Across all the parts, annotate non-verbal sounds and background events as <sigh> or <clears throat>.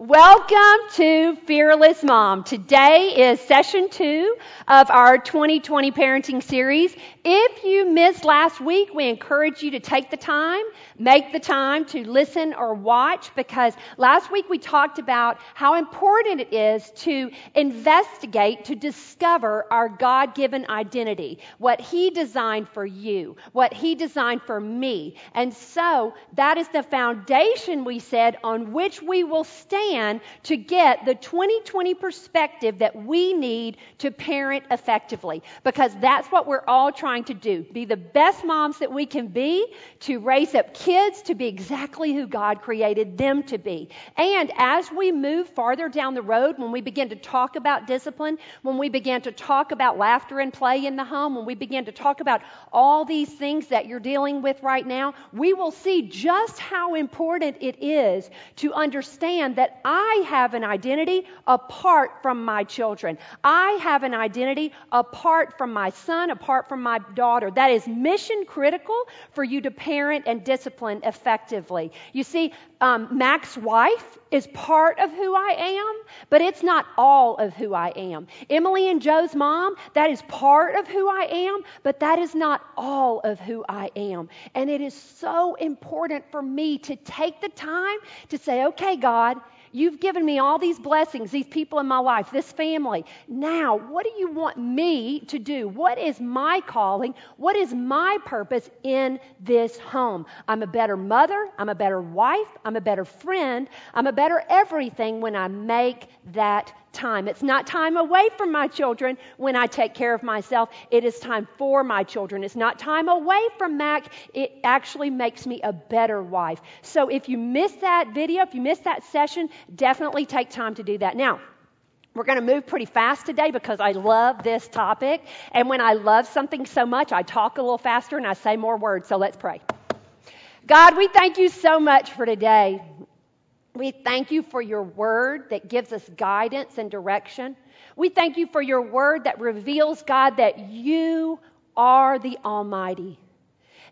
Welcome to Fearless Mom. Today is session two of our 2020 parenting series. If you missed last week, we encourage you to take the time, make the time to listen or watch because last week we talked about how important it is to investigate, to discover our God given identity, what He designed for you, what He designed for me. And so that is the foundation, we said, on which we will stand to get the 2020 perspective that we need to parent effectively. Because that's what we're all trying to do be the best moms that we can be, to raise up kids to be exactly who God created them to be. And as we move farther down the road, when we begin to talk about discipline, when we begin to talk about laughter and play in the home, when we begin to talk about all these things that you're dealing with right now, we will see just how important it is to understand that I have an identity apart from my children. I have an identity apart from my son, apart from my daughter. That is mission critical for you to parent and discipline effectively. You see, um, Mac's wife is part of who I am, but it's not all of who I am. Emily and Joe's mom, that is part of who I am, but that is not all of who I am. And it is so important for me to take the time to say, okay, God, You've given me all these blessings, these people in my life, this family. Now, what do you want me to do? What is my calling? What is my purpose in this home? I'm a better mother. I'm a better wife. I'm a better friend. I'm a better everything when I make that time. It's not time away from my children when I take care of myself. It is time for my children. It's not time away from Mac. It actually makes me a better wife. So if you missed that video, if you missed that session, definitely take time to do that. Now, we're going to move pretty fast today because I love this topic. And when I love something so much, I talk a little faster and I say more words. So let's pray. God, we thank you so much for today. We thank you for your word that gives us guidance and direction. We thank you for your word that reveals, God, that you are the Almighty,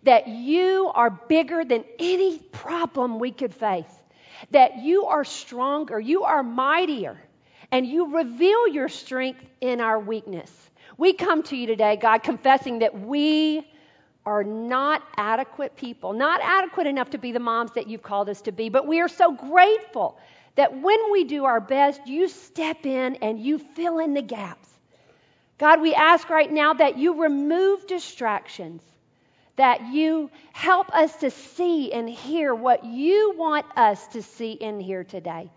that you are bigger than any problem we could face, that you are stronger, you are mightier, and you reveal your strength in our weakness. We come to you today, God, confessing that we are not adequate people, not adequate enough to be the moms that you've called us to be, but we are so grateful that when we do our best, you step in and you fill in the gaps. God, we ask right now that you remove distractions, that you help us to see and hear what you want us to see and hear today.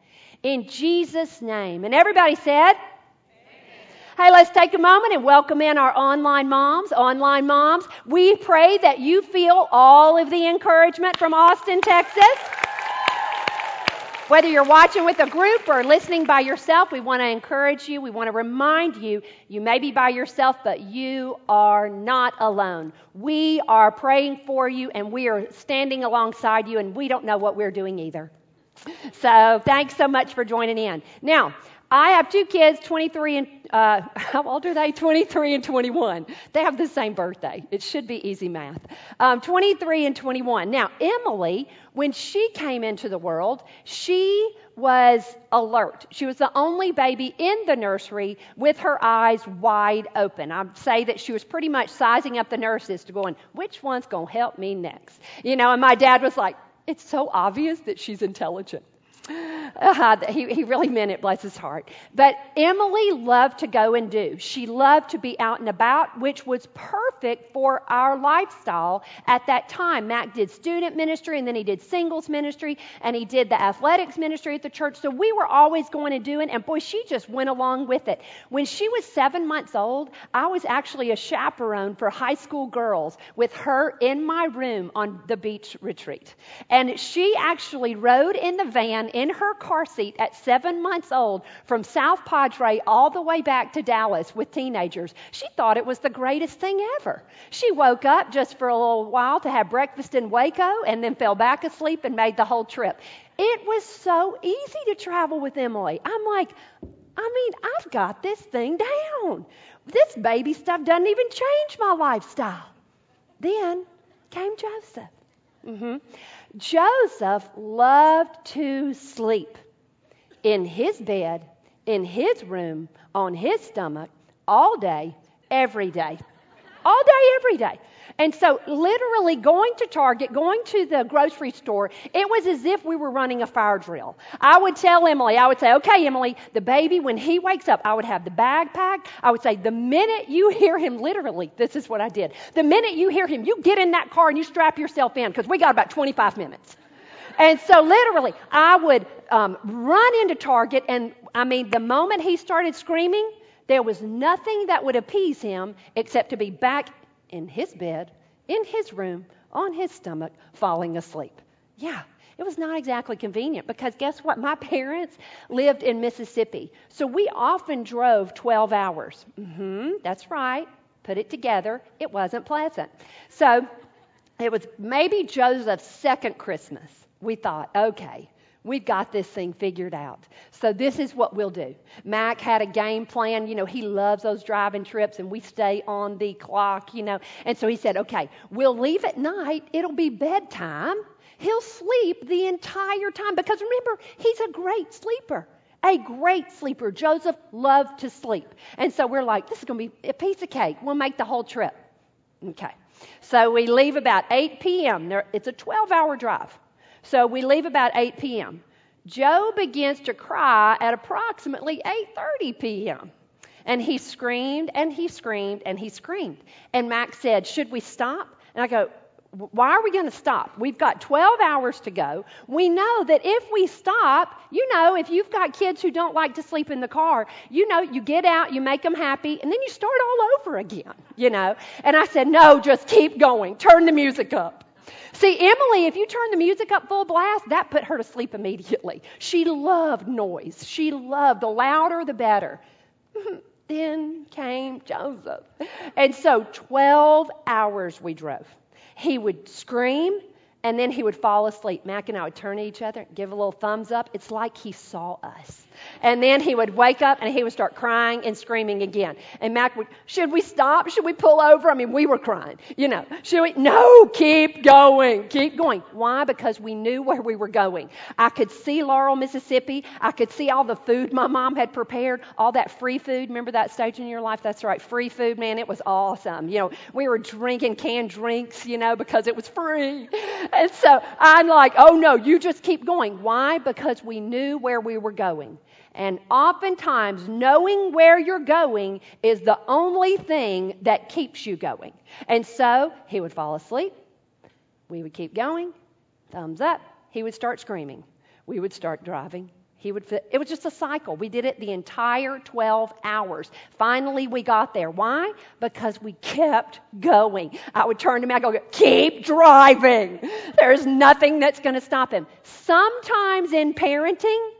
In Jesus' name. And everybody said, Hey, let's take a moment and welcome in our online moms. Online moms, we pray that you feel all of the encouragement from Austin, Texas. Whether you're watching with a group or listening by yourself, we want to encourage you. We want to remind you you may be by yourself, but you are not alone. We are praying for you and we are standing alongside you, and we don't know what we're doing either. So, thanks so much for joining in. Now, I have two kids, 23 and, uh, <laughs> how old are they? 23 and 21. They have the same birthday. It should be easy math. Um, 23 and 21. Now, Emily, when she came into the world, she was alert. She was the only baby in the nursery with her eyes wide open. I'd say that she was pretty much sizing up the nurses to going, which one's going to help me next? You know, and my dad was like, it's so obvious that she's intelligent. Uh, he, he really meant it, bless his heart. But Emily loved to go and do. She loved to be out and about, which was perfect for our lifestyle at that time. Mac did student ministry, and then he did singles ministry, and he did the athletics ministry at the church. So we were always going and doing, and boy, she just went along with it. When she was seven months old, I was actually a chaperone for high school girls with her in my room on the beach retreat. And she actually rode in the van in her car seat at seven months old from South Padre all the way back to Dallas with teenagers. She thought it was the greatest thing ever. She woke up just for a little while to have breakfast in Waco and then fell back asleep and made the whole trip. It was so easy to travel with Emily. I'm like, I mean, I've got this thing down. This baby stuff doesn't even change my lifestyle. Then came Joseph. Mm-hmm. Joseph loved to sleep. in his bed, in his room, on his stomach, all day, every day. All day, every day. And so, literally, going to Target, going to the grocery store, it was as if we were running a fire drill. I would tell Emily, I would say, okay, Emily, the baby, when he wakes up, I would have the bag packed. I would say, the minute you hear him, literally, this is what I did. The minute you hear him, you get in that car and you strap yourself in because we got about 25 minutes. And so, literally, I would um, run into Target, and I mean, the moment he started screaming, there was nothing that would appease him except to be back in his bed, in his room, on his stomach, falling asleep. Yeah, it was not exactly convenient because guess what? My <laughs> parents lived in Mississippi. So we often drove 12 hours. Mm-hmm, that's right. Put it together. It wasn't pleasant. So it was maybe Joseph's second Christmas. We thought, okay, We've got this thing figured out. So, this is what we'll do. Mac had a game plan. You know, he loves those driving trips, and we stay on the clock, you know. And so he said, okay, we'll leave at night. It'll be bedtime. He'll sleep the entire time because remember, he's a great sleeper. A great sleeper. Joseph loved to sleep. And so we're like, this is going to be a piece of cake. We'll make the whole trip. Okay. So we leave about 8 p.m. It's a 12 hour drive. So we leave about 8 p.m. Joe begins to cry at approximately 8:30 p.m. And he screamed and he screamed and he screamed. And Mac said, "Should we stop?" And I go, why are we going to stop? We've got 12 hours to go. We know that if we stop, you know, if you've got kids who don't like to sleep in the car, you know, you get out, you make them happy, and then you start all over again, you know. And I said, no, just keep going. Turn the music up. See, Emily, if you turn the music up full blast, that put her to sleep immediately. She loved noise. She loved the louder the better. <laughs> then came Joseph. And so 12 hours we drove. He would scream and then he would fall asleep. Mac and I would turn to each other, give a little thumbs up. It's like he saw us. And then he would wake up and he would start crying and screaming again. And Mac would, should we stop? Should we pull over? I mean, we were crying, you know. Should we? No, keep going, keep going. Why? Because we knew where we were going. I could see Laurel, Mississippi. I could see all the food my mom had prepared, all that free food. Remember that stage in your life? That's right, free food, man. It was awesome. You know, we were drinking canned drinks, you know, because it was free. And so I'm like, oh no, you just keep going. Why? Because we knew where we were going. And oftentimes, knowing where you're going is the only thing that keeps you going. And so he would fall asleep. We would keep going. Thumbs up. He would start screaming. We would start driving. He would fit. It was just a cycle. We did it the entire 12 hours. Finally, we got there. Why? Because we kept going. I would turn to him and go, keep driving. There's nothing that's going to stop him. Sometimes in parenting,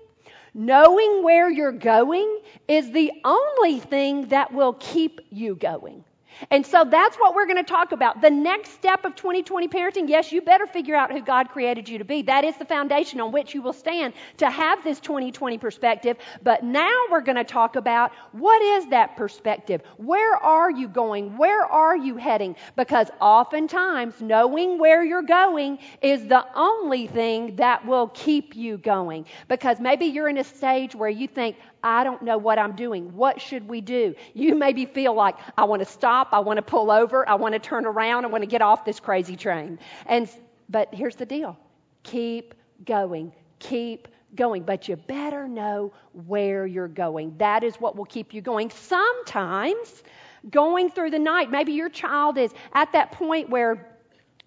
Knowing where you're going is the only thing that will keep you going. And so that's what we're going to talk about. The next step of 2020 parenting, yes, you better figure out who God created you to be. That is the foundation on which you will stand to have this 2020 perspective. But now we're going to talk about what is that perspective? Where are you going? Where are you heading? Because oftentimes knowing where you're going is the only thing that will keep you going. Because maybe you're in a stage where you think, I don't know what I'm doing. What should we do? You maybe feel like, I want to stop, I want to pull over, I want to turn around, I want to get off this crazy train. And but here's the deal. Keep going. Keep going, but you better know where you're going. That is what will keep you going. Sometimes going through the night, maybe your child is at that point where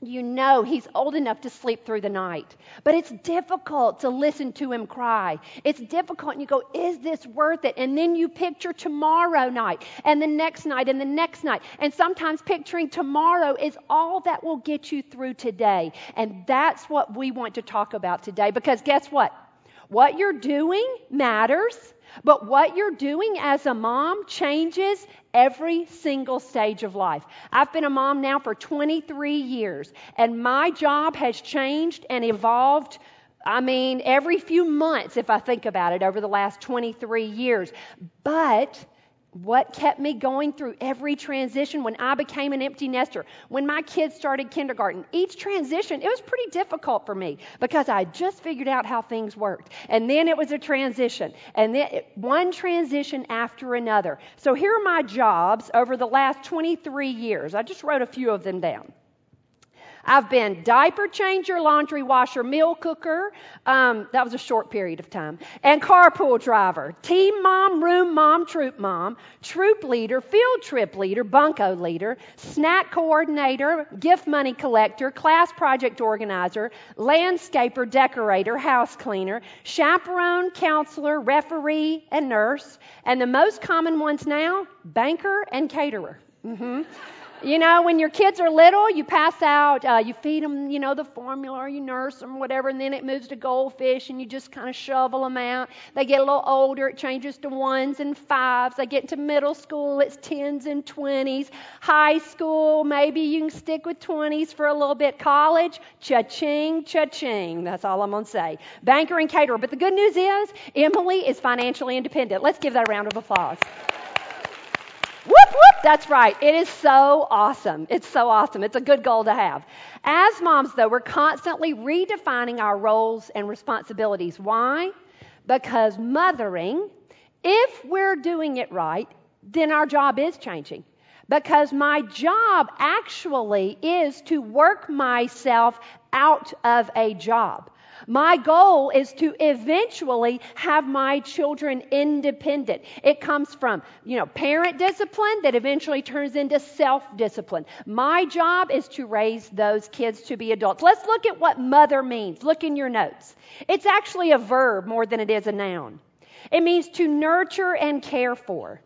you know he's old enough to sleep through the night. But it's difficult to listen to him cry. It's difficult, and you go, Is this worth it? And then you picture tomorrow night, and the next night, and the next night. And sometimes picturing tomorrow is all that will get you through today. And that's what we want to talk about today. Because guess what? What you're doing matters. But what you're doing as a mom changes every single stage of life. I've been a mom now for 23 years, and my job has changed and evolved. I mean, every few months, if I think about it, over the last 23 years. But what kept me going through every transition when I became an empty nester, when my kids started kindergarten. Each transition, it was pretty difficult for me because I just figured out how things worked. And then it was a transition, and then one transition after another. So here are my jobs over the last 23 years. I just wrote a few of them down. I've been diaper changer, laundry washer, meal cooker. Um, that was a short period of time. And carpool driver, team mom, room mom, troop mom, troop leader, field trip leader, bunco leader, snack coordinator, gift money collector, class project organizer, landscaper, decorator, house cleaner, chaperone, counselor, referee, and nurse. And the most common ones now, banker and caterer. Mm-hmm. You know, when your kids are little, you pass out, uh, you feed them, you know, the formula or you nurse them, whatever, and then it moves to goldfish and you just kind of shovel them out. They get a little older, it changes to ones and fives. They get into middle school, it's tens and twenties. High school, maybe you can stick with twenties for a little bit. College, cha-ching, cha-ching. That's all I'm to say. Banker and caterer. But the good news is, Emily is financially independent. Let's give that a round of applause. Whoop, whoop, that's right. It is so awesome. It's so awesome. It's a good goal to have. As moms, though, we're constantly redefining our roles and responsibilities. Why? Because mothering, if we're doing it right, then our job is changing. Because my job actually is to work myself out of a job. My goal is to eventually have my children independent. It comes from, you know, parent discipline that eventually turns into self discipline. My job is to raise those kids to be adults. Let's look at what mother means. Look in your notes. It's actually a verb more than it is a noun. It means to nurture and care for.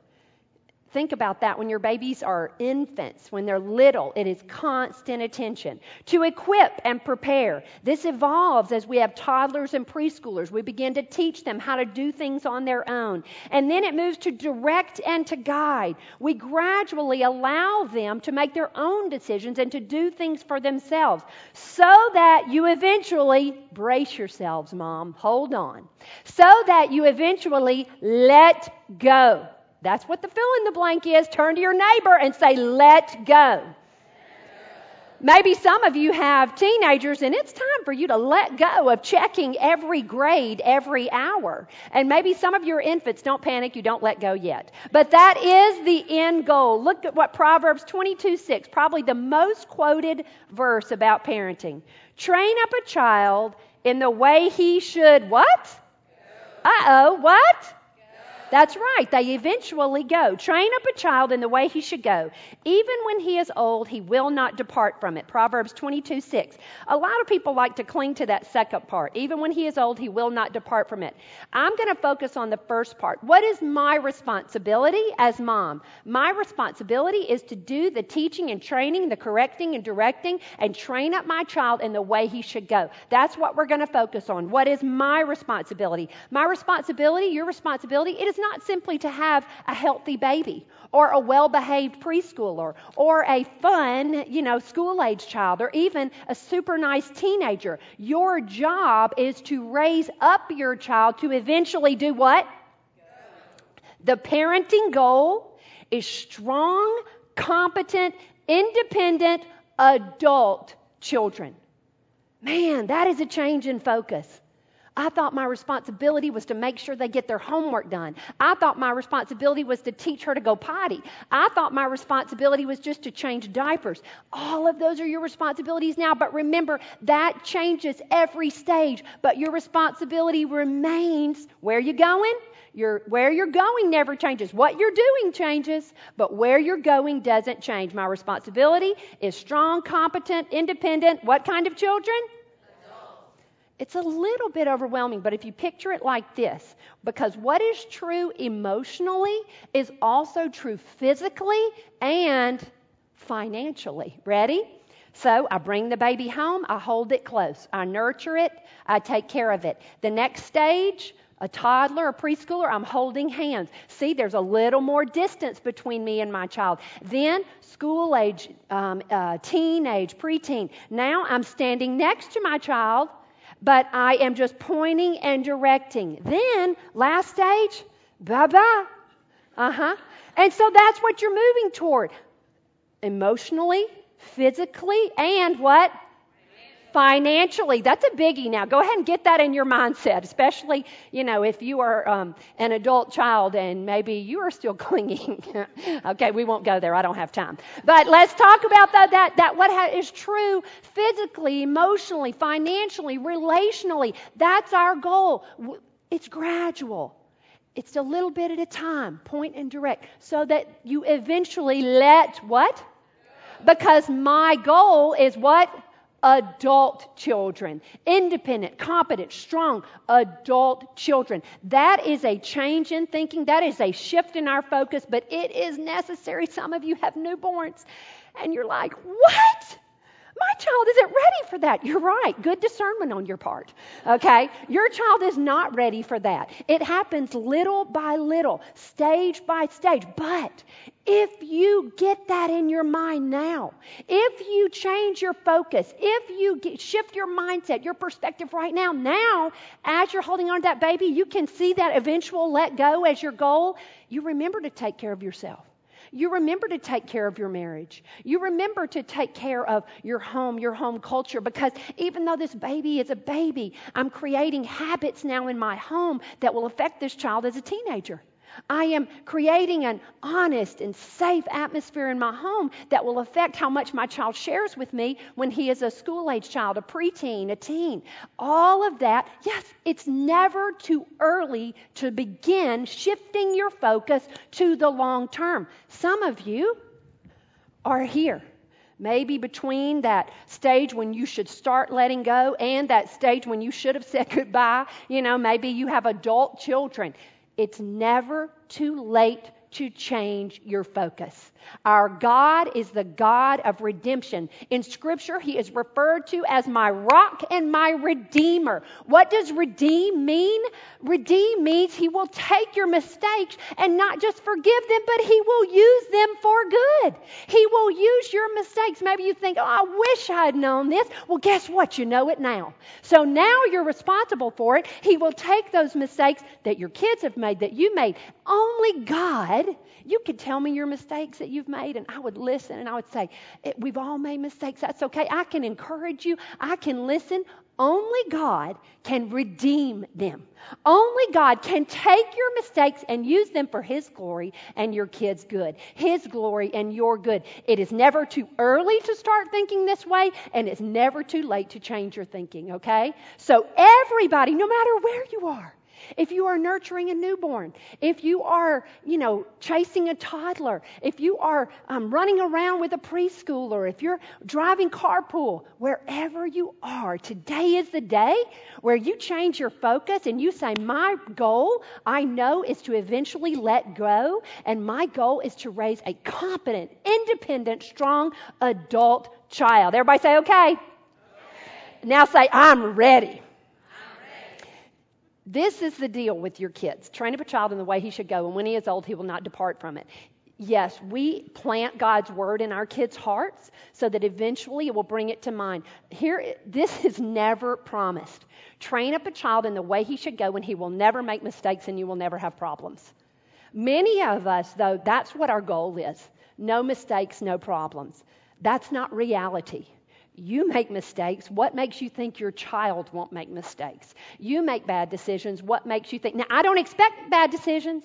Think about that when your babies are infants, when they're little, it is constant attention. To equip and prepare. This evolves as we have toddlers and preschoolers. We begin to teach them how to do things on their own. And then it moves to direct and to guide. We gradually allow them to make their own decisions and to do things for themselves so that you eventually brace yourselves, mom, hold on, so that you eventually let go. That's what the fill in the blank is. Turn to your neighbor and say, let go. Maybe some of you have teenagers, and it's time for you to let go of checking every grade every hour. And maybe some of your infants, don't panic, you don't let go yet. But that is the end goal. Look at what Proverbs 22 6, probably the most quoted verse about parenting. Train up a child in the way he should, what? Uh oh, what? That's right. They eventually go. Train up a child in the way he should go. Even when he is old, he will not depart from it. Proverbs 22 6. A lot of people like to cling to that second part. Even when he is old, he will not depart from it. I'm going to focus on the first part. What is my responsibility as mom? My responsibility is to do the teaching and training, the correcting and directing, and train up my child in the way he should go. That's what we're going to focus on. What is my responsibility? My responsibility, your responsibility, it is is not simply to have a healthy baby or a well behaved preschooler or a fun, you know, school age child or even a super nice teenager. Your job is to raise up your child to eventually do what? The parenting goal is strong, competent, independent adult children. Man, that is a change in focus. I thought my responsibility was to make sure they get their homework done. I thought my responsibility was to teach her to go potty. I thought my responsibility was just to change diapers. All of those are your responsibilities now, but remember, that changes every stage. But your responsibility remains where you going? Your, where you're going never changes. What you're doing changes, but where you're going doesn't change. My responsibility is strong, competent, independent. What kind of children? It's a little bit overwhelming, but if you picture it like this, because what is true emotionally is also true physically and financially. Ready? So I bring the baby home, I hold it close, I nurture it, I take care of it. The next stage, a toddler, a preschooler, I'm holding hands. See, there's a little more distance between me and my child. Then, school age, um, uh, teenage, preteen. Now I'm standing next to my child but I am just pointing and directing. Then, last stage, bye bye. Uh huh. And so that's what you're moving toward emotionally, physically, and what? Financially. That's a biggie now. Go ahead and get that in your mindset, especially, you know, if you are um, an adult child and maybe you are still <laughs> clinging. okay, we won't go there. I don't have time. But let's talk about that, that, that what ha- is true physically, emotionally, financially, relationally. That's our goal. It's gradual. It's a little bit at a time, point and direct, so that you eventually let what? Because my goal is what? Adult children. Independent, competent, strong adult children. That is a change in thinking. That is a shift in our focus, but it is necessary. Some of you have newborns, and you're like, what? My child isn't ready for that. You're right. Good discernment on your part. Okay? Your child is not ready for that. It happens little by little, stage by stage. But if you get that in your mind now, if you change your focus, if you get, shift your mindset, your perspective right now, now, as you're holding on to that baby, you can see that eventual let go as your goal. You remember to take care of yourself. You remember to take care of your marriage. You remember to take care of your home, your home culture, because even though this baby is a baby, I'm creating habits now in my home that will affect this child as a teenager. I am creating an honest and safe atmosphere in my home that will affect how much my child shares with me when he is a school age child, a preteen, a teen. All of that, yes, it's never too early to begin shifting your focus to the long term. Some of you are here. Maybe between that stage when you should start letting go and that stage when you should have said <laughs> goodbye. You know, maybe you have adult children. It's never too late to change your focus. Our God is the God of redemption. In Scripture, He is referred to as my rock and my redeemer. What does redeem mean? Redeem means He will take your mistakes and not just forgive them, but He will use them for good. He will use your mistakes. Maybe you think, oh, I wish I had known this. Well, guess what? You know it now. So now you're responsible for it. He will take those mistakes that your kids have made, that you made. Only God you could tell me your mistakes that you've made, and I would listen and I would say, eh, We've all made mistakes. That's okay. I can encourage you, I can listen. Only God can redeem them. Only God can take your mistakes and use them for His glory and your kids' good. His glory and your good. It is never too early to start thinking this way, and it's never too late to change your thinking, okay? So, everybody, no matter where you are, if you are nurturing a newborn, if you are, you know, chasing a toddler, if you are um, running around with a preschooler, if you're driving carpool, wherever you are, today is the day where you change your focus and you say, My goal, I know, is to eventually let go, and my goal is to raise a competent, independent, strong adult child. Everybody say, Okay. okay. Now say, I'm ready. This is the deal with your kids. Train up a child in the way he should go, and when he is old, he will not depart from it. Yes, we plant God's word in our kids' hearts so that eventually it will bring it to mind. Here, this is never promised. Train up a child in the way he should go, and he will never make mistakes, and you will never have problems. Many of us, though, that's what our goal is no mistakes, no problems. That's not reality. You make mistakes. What makes you think your child won't make mistakes? You make bad decisions. What makes you think? Now, I don't expect bad decisions.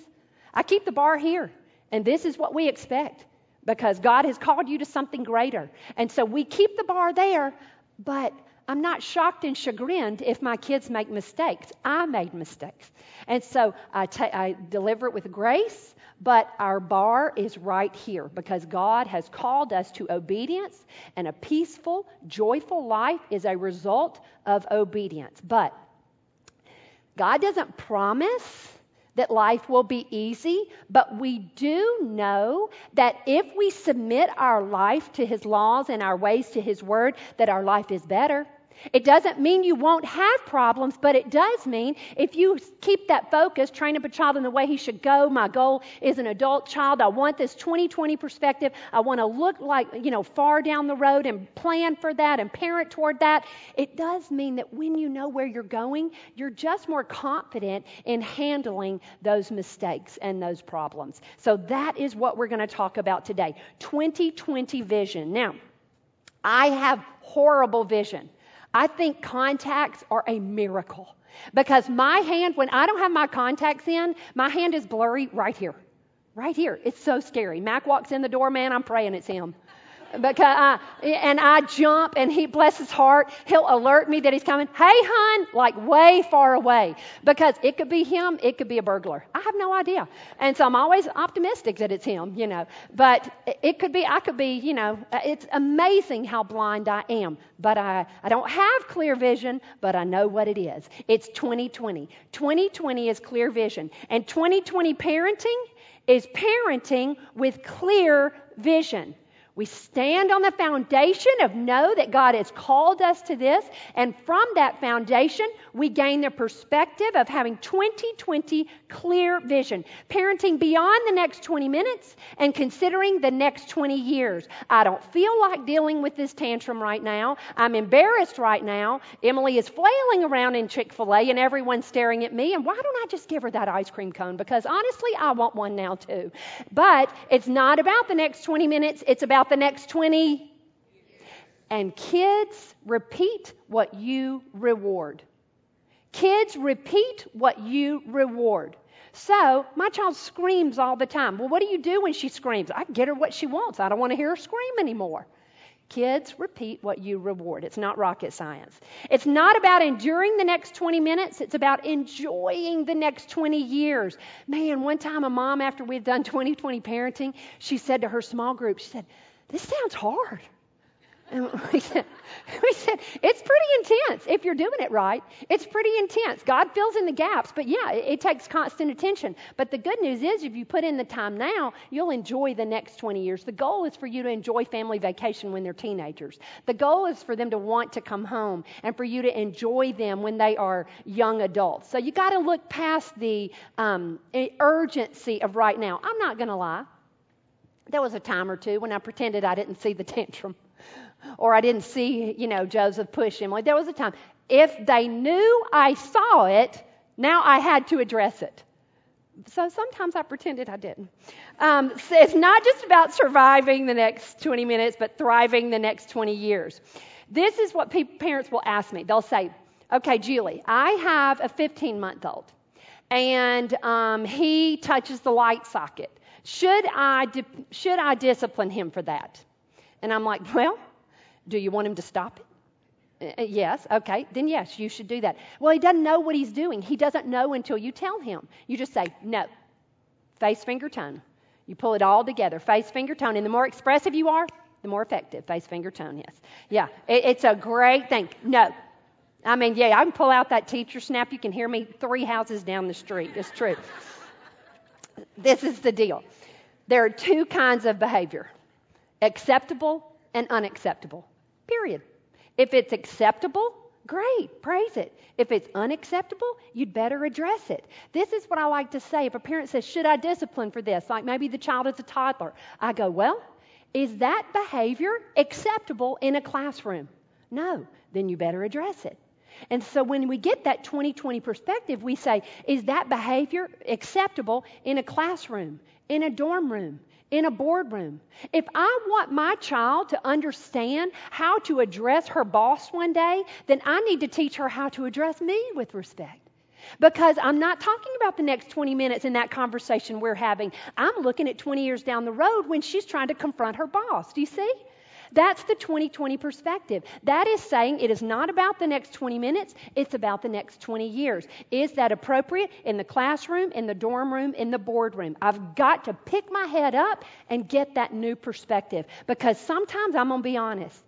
I keep the bar here. And this is what we expect because God has called you to something greater. And so we keep the bar there, but I'm not shocked and chagrined if my kids make mistakes. I made mistakes. And so I, ta- I deliver it with grace. But our bar is right here because God has called us to obedience, and a peaceful, joyful life is a result of obedience. But God doesn't promise that life will be easy, but we do know that if we submit our life to His laws and our ways to His word, that our life is better. It doesn't mean you won't have problems, but it does mean if you keep that focus, train up a child in the way he should go. My goal is an adult child. I want this 2020 perspective. I want to look like, you know, far down the road and plan for that and parent toward that. It does mean that when you know where you're going, you're just more confident in handling those mistakes and those problems. So that is what we're going to talk about today 2020 vision. Now, I have horrible vision. I think contacts are a miracle because my hand, when I don't have my contacts in, my hand is blurry right here. Right here. It's so scary. Mac walks in the door, man, I'm praying it's him because I, and I jump and he bless his heart he'll alert me that he's coming. Hey hun like way far away. Because it could be him it could be a burglar. I have no idea. And so I'm always optimistic that it's him you know. But it could be I could be you know it's amazing how blind I am. But I, I don't have clear vision but I know what it is. It's 2020 2020 is clear vision. And 2020 parenting is parenting with clear vision we stand on the foundation of know that God has called us to this, and from that foundation, we gain the perspective of having 2020 clear vision, parenting beyond the next 20 minutes and considering the next 20 years. I don't feel like dealing with this tantrum right now. I'm embarrassed right now. Emily is flailing around in Chick fil A, and everyone's staring at me, and why don't I just give her that ice cream cone? Because honestly, I want one now too. But it's not about the next 20 minutes, it's about the next 20? And kids repeat what you reward. Kids repeat what you reward. So, my child screams all the time. Well, what do you do when she screams? I get her what she wants. I don't want to hear her scream anymore. Kids repeat what you reward. It's not rocket science. It's not about enduring the next 20 minutes, it's about enjoying the next 20 years. Man, one time a mom, after we'd done 2020 parenting, she said to her small group, she said, this sounds hard. And we said, we said, it's pretty intense if you're doing it right. It's pretty intense. God fills in the gaps, but yeah, it, it, takes constant attention. But the good news is, if you put in the time now, you'll enjoy the next 20 years. The goal is for you to enjoy family vacation when they're teenagers. The goal is for them to want to come home and for you to enjoy them when they are young adults. So you got to look past the um, urgency of right now. I'm not going to lie. There was a time or two when I pretended I didn't see the <laughs> tantrum or I didn't see, you know, Joseph push him. Like there was a time. If they knew I saw it, now I had to address it. So sometimes I pretended I didn't. Um, so it's not just about surviving the next 20 minutes, but thriving the next 20 years. This is what pe- parents will ask me. They'll say, Okay, Julie, I have a 15 month old, and um, he touches the light socket. Should I, di- should I discipline him for that? And I'm like, Well, do you want him to stop it? Uh, uh, yes, okay, then yes, you should do that. Well, he doesn't know what he's doing. He doesn't know until you tell him. You just say, no, face, finger, tone. You pull it all together, face, finger, tone. And the more expressive you are, the more effective. Face, finger, tone, yes. Yeah, it, it's a great thing. No. I mean, yeah, I can pull out that teacher snap. You can hear me three houses down the street. It's true this is the deal there are two kinds of behavior acceptable and unacceptable. Period. If it's acceptable, great, praise it. If it's unacceptable, you'd better address it. This is what I like to say. If a parent says, Should I discipline for this? Like maybe the child is a toddler. I go, Well, is that behavior acceptable in a classroom? No, then you better address it. And so when we get that 2020 perspective, we say, is that behavior acceptable in a classroom, in a dorm room, in a boardroom? If I want my child to understand how to address her boss one day, then I need to teach her how to address me with respect. Because I'm not talking about the next 20 minutes in that conversation we're having. I'm looking at 20 years down the road when she's trying to confront her boss. Do you see? That's the 2020 perspective. That is saying it is not about the next 20 minutes, it's about the next 20 years. Is that appropriate in the classroom, in the dorm room, in the boardroom? I've got to pick my head up and get that new perspective because sometimes I'm going to be honest,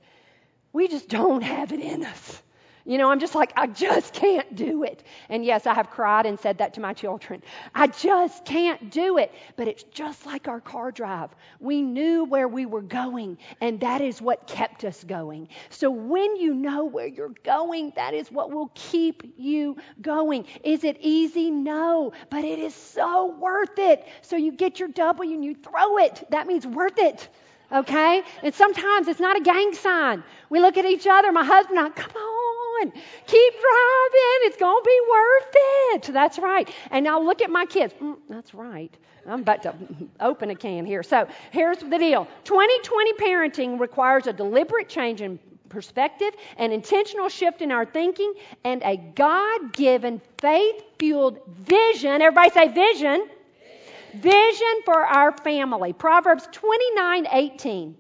we just don't have it in us. You know, I'm just like, I just can't do it. And yes, I have cried and said that to my children. I just can't do it. But it's just like our car drive. We knew where we were going, and that is what kept us going. So when you know where you're going, that is what will keep you going. Is it easy? No, but it is so worth it. So you get your W and you throw it. That means worth it okay? And sometimes it's not a gang sign. We look at each other, my husband and I, come on, on. Keep driving. It's going to be worth it. That's right. And now look at my kids. Mm, that's right. I'm about to <laughs> open a can here. So here's the deal 2020 parenting requires a deliberate change in perspective, an intentional shift in our thinking, and a God given, faith fueled vision. Everybody say vision. Vision for our family. Proverbs 29 18.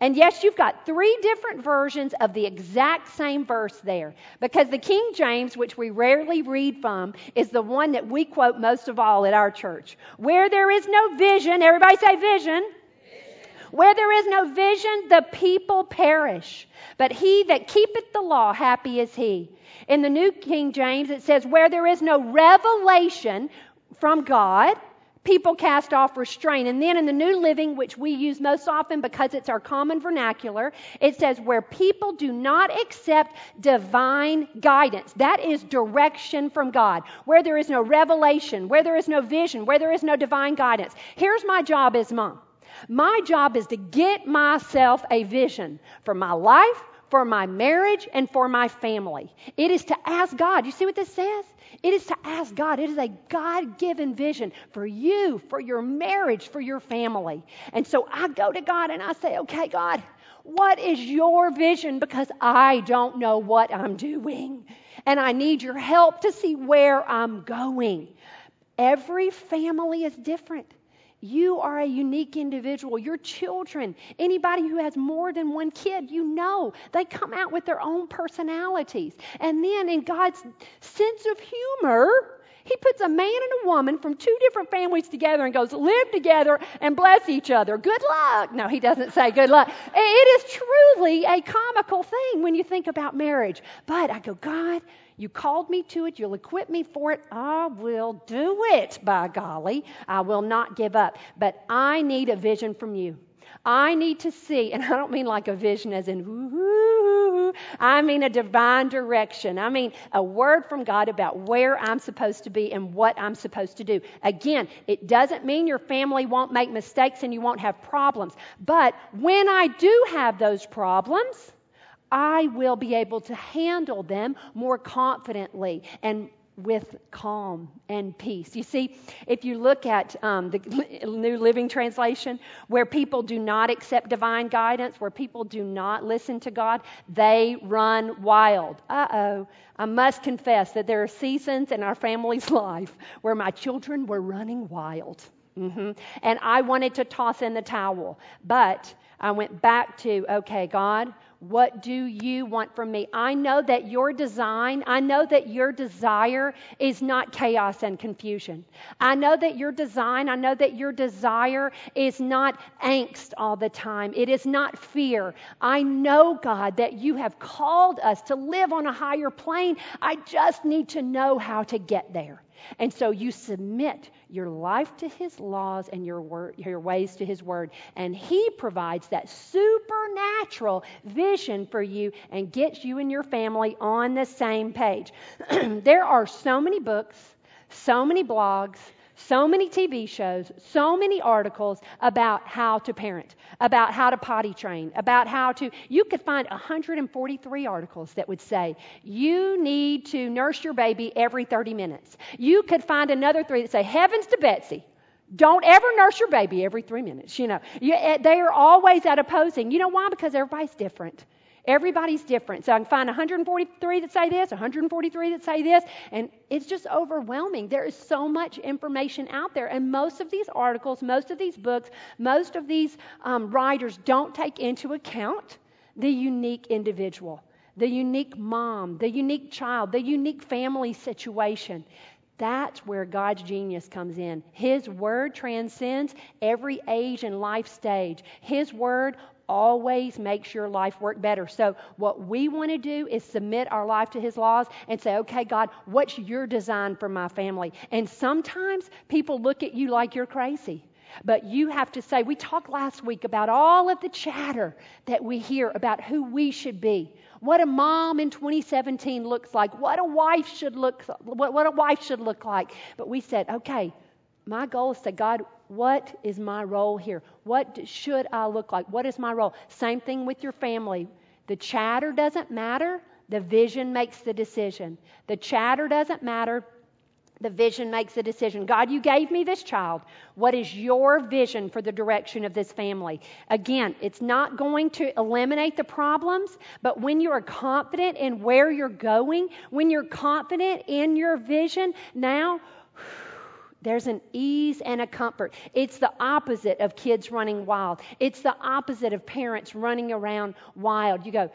And yes, you've got three different versions of the exact same verse there. Because the King James, which we rarely read from, is the one that we quote most of all at our church. Where there is no vision, everybody say vision. vision. Where there is no vision, the people perish. But he that keepeth the law, happy is he. In the New King James, it says, Where there is no revelation from God, people cast off restraint. And then in the New Living, which we use most often because it's our common vernacular, it says, where people do not accept divine guidance. That is direction from God. Where there is no revelation, where there is no vision, where there is no divine guidance. Here's my job as mom. My job is to get myself a vision for my life, for my marriage, and for my family. It is to ask God. You see what this says? It is to ask God. It is a God given vision for you, for your marriage, for your family. And so I go to God and I say, okay, God, what is your vision? Because I don't know what I'm doing. And I need your help to see where I'm going. Every family is different. You are a unique individual. Your children, anybody who has more than one kid, you know, they come out with their own personalities. And then in God's sense of humor, he puts a man and a woman from two different families together and goes, live together and bless each other. Good luck. No, he doesn't say good luck. It is truly a comical thing when you think about marriage. But I go, God, you called me to it. You'll equip me for it. I will do it, by golly. I will not give up. But I need a vision from you. I need to see, and I don't mean like a vision as in, ooh, I mean a divine direction. I mean a word from God about where I'm supposed to be and what I'm supposed to do. Again, it doesn't mean your family won't make mistakes and you won't have problems. But when I do have those problems, I will be able to handle them more confidently and with calm and peace. You see, if you look at um, the <laughs> New Living Translation, where people do not accept divine guidance, where people do not listen to God, they run wild. Uh oh. I must confess that there are seasons in our family's <laughs> life where my children were running wild. Mm-hmm. And I wanted to toss in the towel, but I went back to, okay, God, what do you want from me? I know that your design, I know that your desire is not chaos and confusion. I know that your design, I know that your desire is not angst all the time. It is not fear. I know, God, that you have called us to live on a higher plane. I just need to know how to get there. And so you submit your life to his laws and your, your ways to his word. And he provides that supernatural vision for you and gets you and your family on the same page. <clears throat> there are so many books, so many blogs, so many TV shows, so many articles about how to parent, about how to potty train, about how to. You could find 143 articles that would say you need to nurse your baby every 30 minutes. You could find another three that say heavens to Betsy. Don't ever nurse your baby every three minutes. You know, eh, they are always at opposing. You know why? Because everybody's different. Everybody's different. So I can find 143 that say this, 143 that say this, and it's just overwhelming. There is so much information out there, and most of these articles, most of these books, most of these um, writers don't take into account the unique individual, the unique mom, the unique child, the unique family situation. That's where God's genius comes in. His word transcends every age and life stage. His word always makes your life work better. So, what we want to do is submit our life to His laws and say, okay, God, what's your design for my family? And sometimes people look at you like you're crazy. But you have to say, we talked last week about all of the chatter that we hear about who we should be. What a mom in 2017 looks like, what a wife should look what, a wife should look like. But we said, okay, my goal is to God, what is my role here? What should I look like? What is my role? Same thing with your family. The chatter doesn't matter. The vision makes the decision. The chatter doesn't matter. The vision makes the decision. God, you gave me this child. What is your vision for the direction of this family? Again, it's not going to eliminate the problems, but when you are confident in where you're going, when you're confident in your vision, now there's an ease and a comfort. It's the opposite of kids running wild. It's the opposite of parents running around wild. You go,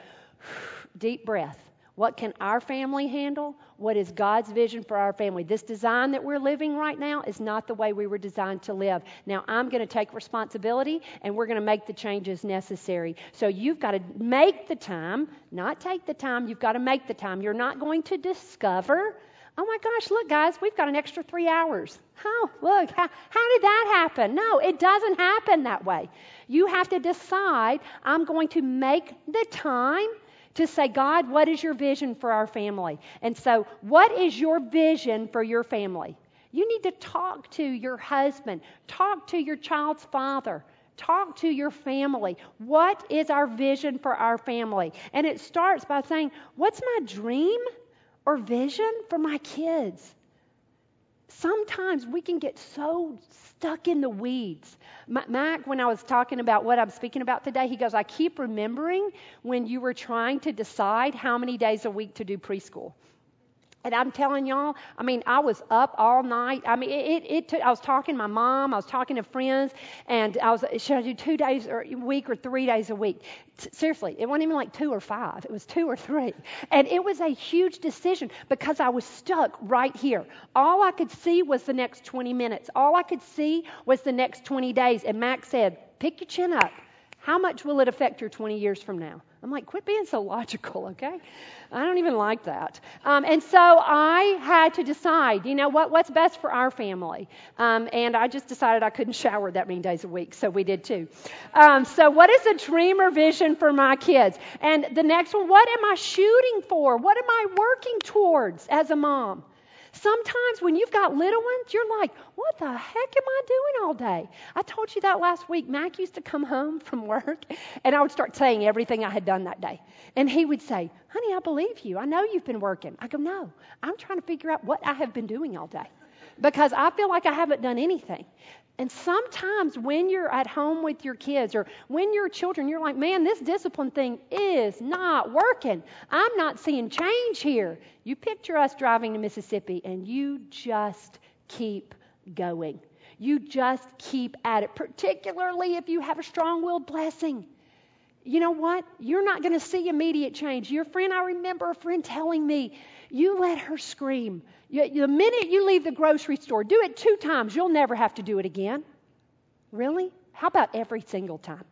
<sighs> deep breath. What can our family handle? What is God's vision for our family? This design that we're living right now is not the way we were designed to live. Now, I'm going to take responsibility and we're going to make the changes necessary. So, you've got to make the time, not take the time, you've got to make the time. You're not going to discover Oh my gosh, look, guys, we've got an extra three hours. Oh, look, how, how did that happen? No, it doesn't happen that way. You have to decide I'm going to make the time to say, God, what is your vision for our family? And so, what is your vision for your family? You need to talk to your husband, talk to your child's father. Talk to your family. What is our vision for our family? And it starts by saying, What's my dream? Or vision for my kids. Sometimes we can get so stuck in the weeds. Mac, when I was talking about what I'm speaking about today, he goes, I keep remembering when you were trying to decide how many days a week to do preschool. And I'm telling y'all, I mean, I was up all night. I mean, it, it, it took, I was talking to my mom, I was talking to friends, and I was, should I do two days a week or three days a week? Seriously, it wasn't even like two or five, it was two or three. And it was a huge decision because I was stuck right here. All I could see was the next 20 minutes, all I could see was the next 20 days. And Mac said, pick your chin up. How much will it affect your 20 years from now? I'm like, quit being so logical, <laughs> okay? I don't even like that. Um, and so I had to decide, you know what, what's best for our family. Um, and I just decided I couldn't shower that many days a week, so we did two. Um, so, what is a dream or vision for my kids? And the next one, what am I shooting for? What am I working towards as a mom? Sometimes when you've got little ones, you're like, what the heck am I doing all day? I told you that last week. Mac used to come home from work, <laughs> and I would start saying everything I had done that day. And he would say, honey, I believe you. I know you've been working. I go, no, I'm trying to figure out what I have been doing all day because I feel like I haven't done anything. And sometimes when you're at home with your kids or when you're children, you're like, man, this discipline thing is not working. I'm not seeing change here. You picture us driving to Mississippi and you just keep going. You just keep at it, particularly if you have a strong willed blessing. You know what? You're not going to see immediate change. Your friend, I remember a friend telling me, you let her scream. You, the minute you leave the grocery store, do it two times. You'll never have to do it again. Really? How about every single time?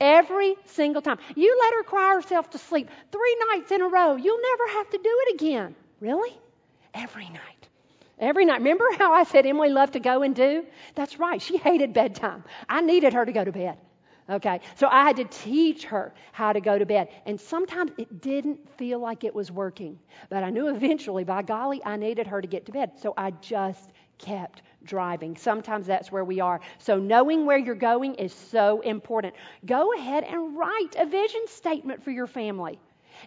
Every single time. You let her cry herself to sleep three nights in a row. You'll never have to do it again. Really? Every night. Every night. Remember how I said Emily loved to go and do? That's right. She hated bedtime. I needed her to go to bed. Okay, so I had to teach her how to go to bed. And sometimes it didn't feel like it was working. But I knew eventually, by golly, I needed her to get to bed. So I just kept driving. Sometimes that's where we are. So knowing where you're going is so important. Go ahead and write a vision statement for your family.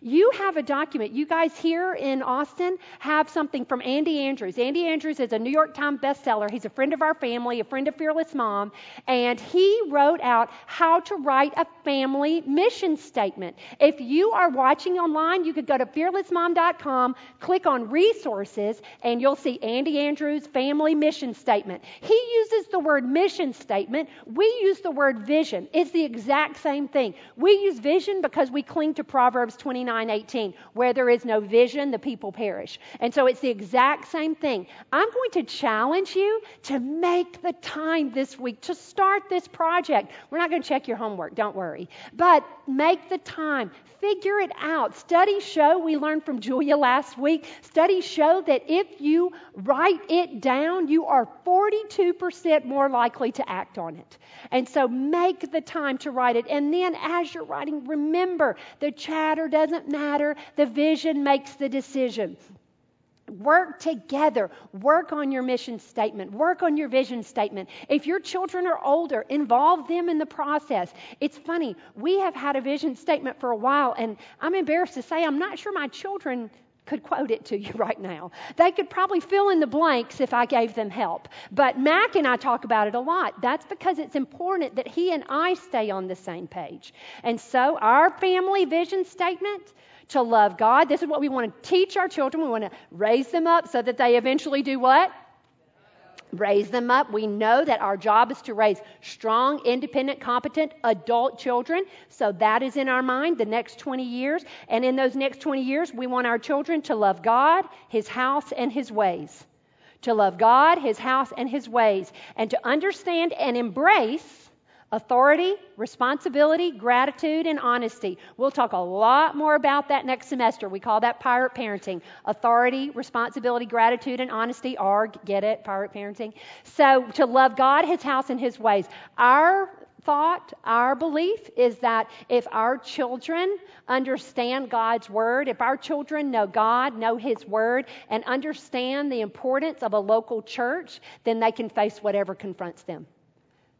You have a document. You guys here in Austin have something from Andy Andrews. Andy Andrews is a New York Times bestseller. He's a friend of our family, a friend of Fearless Mom, and he wrote out how to write a family mission statement. If you are watching online, you could go to fearlessmom.com, click on resources, and you'll see Andy Andrews' family mission statement. He uses the word mission statement. We use the word vision. It's the exact same thing. We use vision because we cling to Proverbs 29 29 18. Where there is no vision, the people perish. And so it's the exact same thing. I'm going to challenge you to make the time this week to start this project. We're not going to check your homework, don't worry. But make the time. Figure it out. Studies show, we learned from Julia last week, studies show that if you write it down, you are 42% more likely to act on it. And so make the time to write it. And then as you're writing, remember the chatter doesn't matter, the vision makes the decision. Work together. Work on your mission statement. Work on your vision statement. If your children are older, involve them in the process. It's funny, we have had a vision statement for a while, and I'm embarrassed to say I'm not sure my children could quote it to you <laughs> right now. They could probably fill in the blanks if I gave them help. But Mac and I talk about it a lot. That's because it's important that he and I stay on the same page. And so, our family vision statement to love God. This is what we want to teach our children. We want to raise them up so that they eventually do what? Raise them up. We know that our job is to raise strong, independent, competent adult children. So that is in our mind the next 20 years. And in those next 20 years, we want our children to love God, His house, and His ways. To love God, His house, and His ways. And to understand and embrace Authority, responsibility, gratitude, and honesty. We'll talk a lot more about that next semester. We call that pirate parenting. Authority, responsibility, gratitude, and honesty. ARG, get it? Pirate parenting. So to love God, His house, and His ways. Our thought, our belief is that if our children understand God's Word, if our children know God, know His Word, and understand the importance of a local church, then they can face whatever confronts them.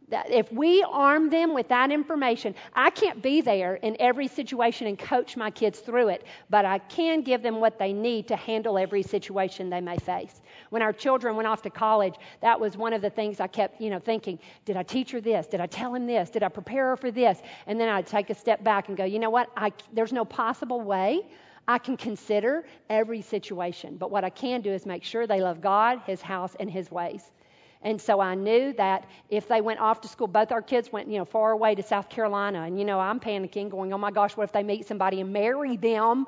That if we arm them with that information, I can't be there in every situation and coach my kids through it, but I can give them what they need to handle every situation they may face. When our children went off to college, that was one of the things I kept, you know, thinking, did I teach her this? Did I tell him this? Did I prepare her for this? And then I'd take a step back and go, you know what? I, there's no possible way I can consider every situation, but what I can do is make sure they love God, His house, and His ways. And so I knew that if they went off to school, both our kids went, you know, far away to South Carolina. And, you know, I'm panicking, going, oh my gosh, what if they meet somebody and marry them?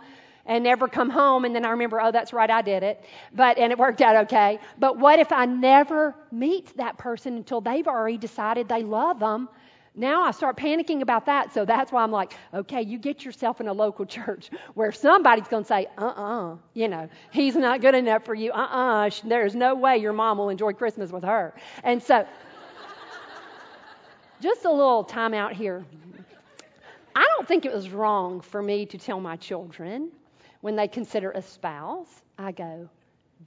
and never come home and then I remember, oh, that's right, I did it. But and it worked out okay. But what if I never meet that person until they've already decided they love them now I start panicking about that. So that's why I'm like, okay, you get yourself in a local <laughs> church where somebody's going to say, uh uh-uh, uh, you know, he's not good enough for you. Uh uh-uh, uh, there's no way your mom will enjoy Christmas with her. And so, <laughs> just a little time out here. I don't think it was wrong for me to tell my children when they consider a spouse, I go,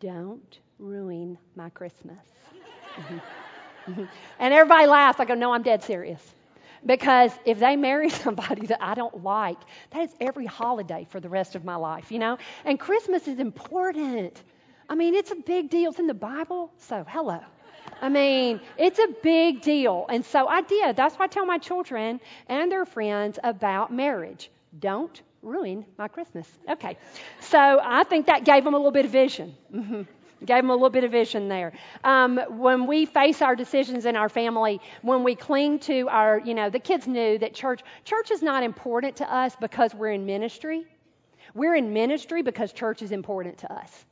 don't ruin my Christmas. <laughs> and everybody laughs. I go, no, I'm dead serious. Because if they marry <laughs> somebody that I don't like, that is every holiday for the rest of my life, you know? And Christmas is important. I mean, it's a big deal. It's in the Bible. So, hello. I mean, it's a big deal. And so I did. That's why I tell my children and their friends about marriage. Don't ruin my Christmas. Okay. So I think that gave them a little bit of vision. Mm-hmm. Gave them a little bit of vision there. Um, when we face our decisions in our family, when we cling to our, you know, the kids knew that church, church is not important to us because we're in ministry. We're in ministry because church is important to us.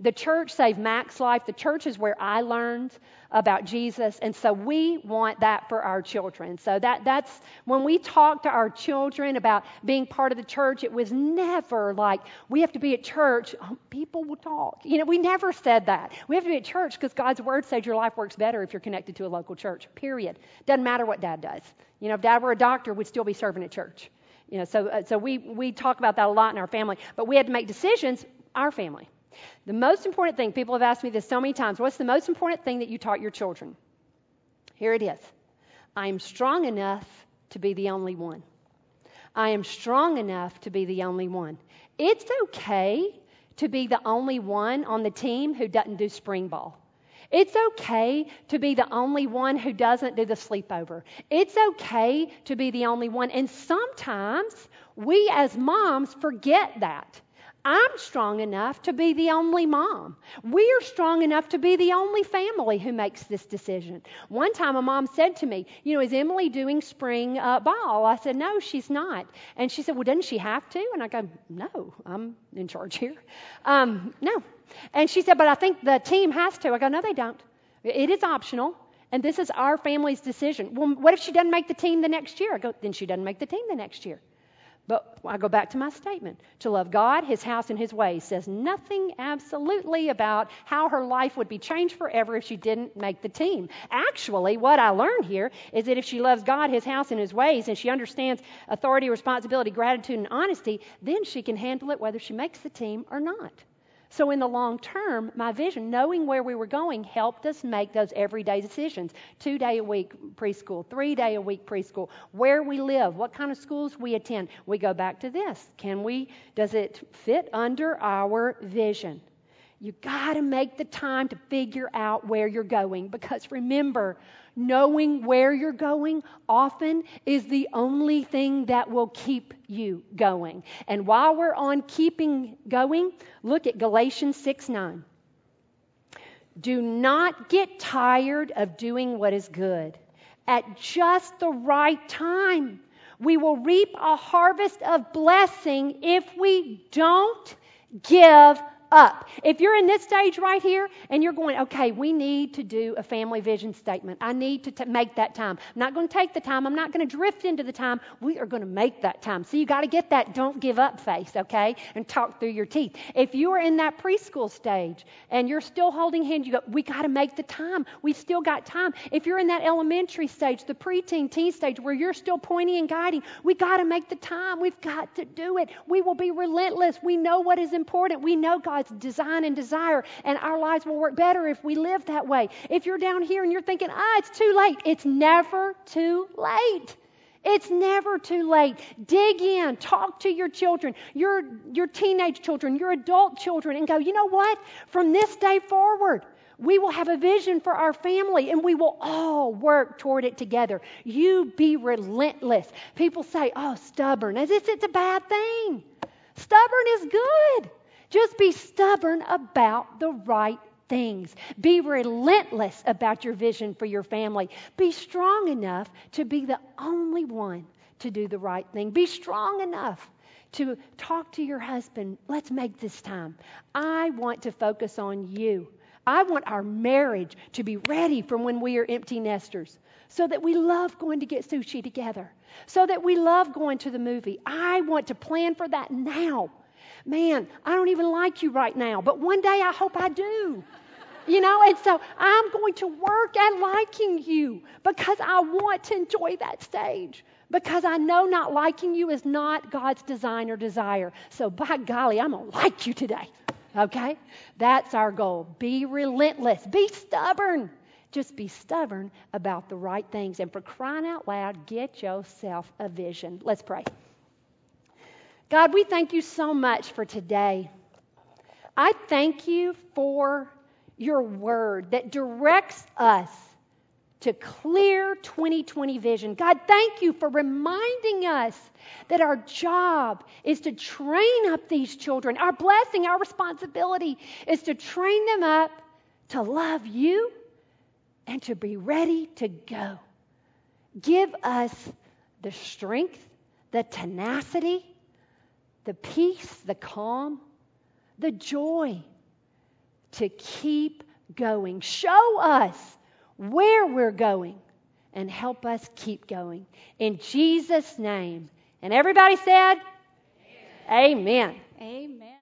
The church saved Mac's life. The church is where I learned about Jesus. And so we want that for our children. So that, that's when we talk to our children about being part of the church, it was never like we have to be at church. Um, people will talk. You know, we never said that. We have to be at church because God's word says your life works better if you're connected to a local church, period. Doesn't matter what dad does. You know, if dad were a doctor, we'd still be serving at church. You know, so, uh, so we, we talk about that a lot in our family. But we had to make decisions, our family. The most important thing, people have asked me this so many times what's the most important thing that you taught your children? Here it is I am strong enough to be the only one. I am strong enough to be the only one. It's okay to be the only one on the team who doesn't do spring ball. It's okay to be the only one who doesn't do the sleepover. It's okay to be the only one. And sometimes we as moms forget that. I'm strong enough to be the only mom. We are strong enough to be the only family who makes this decision. One time, a mom said to me, You know, is Emily doing spring uh, ball? I said, No, she's not. And she said, Well, doesn't she have to? And I go, No, I'm in charge here. Um, no. And she said, But I think the team has to. I go, No, they don't. It is optional. And this is our family's decision. Well, what if she doesn't make the team the next year? I go, Then she doesn't make the team the next year. But I go back to my statement. To love God, His house, and His ways says nothing absolutely about how her life would be changed forever if she didn't make the team. Actually, what I learned here is that if she loves God, His house, and His ways, and she understands authority, responsibility, gratitude, and honesty, then she can handle it whether she makes the team or not. So, in the long term, my vision, knowing where we were going, helped us make those everyday decisions. Two day a week preschool, three day a week preschool, where we live, what kind of schools we attend. We go back to this. Can we, does it fit under our vision? You got to make the time to figure out where you're going because remember, knowing where you're going often is the only thing that will keep you going. And while we're on keeping going, look at Galatians 6 9. Do not get tired of doing what is good. At just the right time, we will reap a harvest of blessing if we don't give up. If you're in this stage right here and you're going, okay, we need to do a family vision statement. I need to t- make that time. I'm not going to take the time. I'm not going to drift into the time. We are going to make that time. So you got to get that don't give up face, okay? And talk through your teeth. If you are in that preschool stage and you're still holding hands, you go, we got to make the time. We've still got time. If you're in that elementary stage, the preteen, teen stage where you're still pointing and guiding, we got to make the time. We've got to do it. We will be relentless. We know what is important. We know God God's design and desire, and our lives will work better if we live that way. If you're down here and you're thinking, ah, it's too late, it's never too late. It's never too late. Dig in, talk to your children, your, your teenage children, your adult children, and go, you know what? From this day forward, we will have a vision for our family and we will all work toward it together. You be relentless. People say, oh, stubborn, as if it's a bad thing. Stubborn is good. Just be stubborn about the right things. Be relentless about your vision for your family. Be strong enough to be the only one to do the right thing. Be strong enough to talk to your husband. Let's make this time. I want to focus on you. I want our marriage to be ready for when we are empty nesters so that we love going to get sushi together, so that we love going to the movie. I want to plan for that now man, I don't even like you right now, but one day I hope I do. You know, and so I'm going to work at liking you because I want to enjoy that stage. Because I know not liking you is not God's design or desire. So, by golly, I'm going to like you today. Okay? That's our goal. Be relentless, be stubborn. Just be stubborn about the right things. And for crying out loud, get yourself a vision. Let's pray. God, we thank you so much for today. I thank you for your word that directs us to clear 2020 vision. God, thank you for reminding us that our job is to train up these children. Our blessing, our responsibility is to train them up to love you and to be ready to go. Give us the strength, the tenacity, the peace, the calm, the joy to keep going. Show us where we're going and help us keep going. In Jesus' name. And everybody said, Amen. Amen. Amen.